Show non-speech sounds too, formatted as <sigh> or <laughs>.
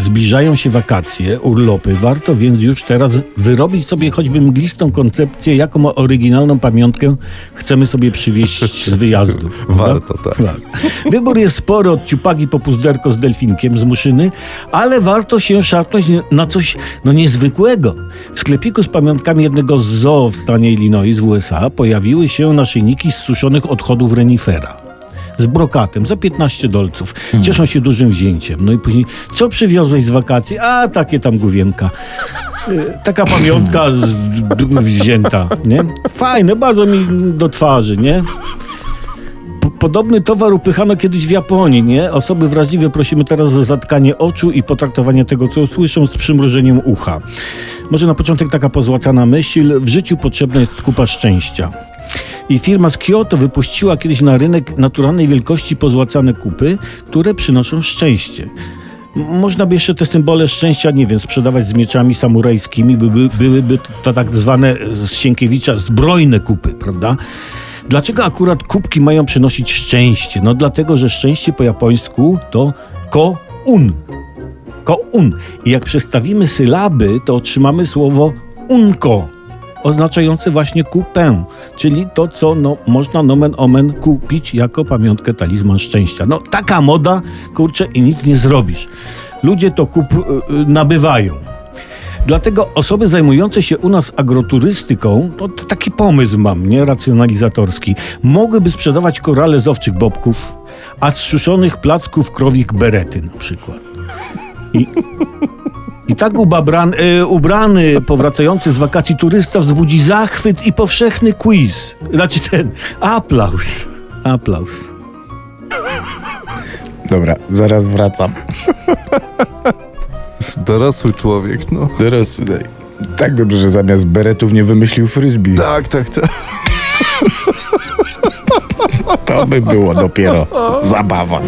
Zbliżają się wakacje, urlopy. Warto więc już teraz wyrobić sobie choćby mglistą koncepcję, jaką oryginalną pamiątkę chcemy sobie przywieźć z wyjazdu. <laughs> Warto, tak. Wybór jest spory od ciupagi po puzderko z delfinkiem z muszyny, ale warto się szarpnąć na coś no niezwykłego. W sklepiku z pamiątkami jednego z zoo w stanie Illinois w USA pojawiły się naszyjniki z suszonych odchodów renifera z brokatem za 15 dolców. Cieszą się dużym wzięciem. No i później, co przywiozłeś z wakacji? A, takie tam główienka. Y, Taka pamiątka z, wzięta, nie? Fajne, bardzo mi do twarzy, nie? Podobny towar upychano kiedyś w Japonii, nie? Osoby wrażliwe prosimy teraz o zatkanie oczu i potraktowanie tego, co słyszą z przymrużeniem ucha. Może na początek taka pozłacana myśl, w życiu potrzebna jest kupa szczęścia. I firma z Kyoto wypuściła kiedyś na rynek naturalnej wielkości pozłacane kupy, które przynoszą szczęście. Można by jeszcze te symbole szczęścia, nie wiem, sprzedawać z mieczami samurajskimi, by, by, byłyby to tak zwane z Sienkiewicza zbrojne kupy, prawda? Dlaczego akurat kubki mają przynosić szczęście? No dlatego, że szczęście po japońsku to ko-un. Ko-un. I jak przestawimy sylaby, to otrzymamy słowo unko, oznaczające właśnie kupę, czyli to, co no, można nomen omen kupić jako pamiątkę talizman szczęścia. No taka moda, kurczę, i nic nie zrobisz. Ludzie to kup y, y, nabywają. Dlatego osoby zajmujące się u nas agroturystyką, to taki pomysł mam, nie? Racjonalizatorski, mogłyby sprzedawać korale z owczych bobków, a z suszonych placków krowik berety na przykład. I, i tak ubabran, y, ubrany, powracający z wakacji turysta wzbudzi zachwyt i powszechny quiz. Znaczy ten aplauz. Aplauz. Dobra, zaraz wracam. Dorosły człowiek, no. Teraz tutaj. Tak dobrze, że zamiast beretów nie wymyślił frisbee. Tak, tak, tak. To by było dopiero zabawa.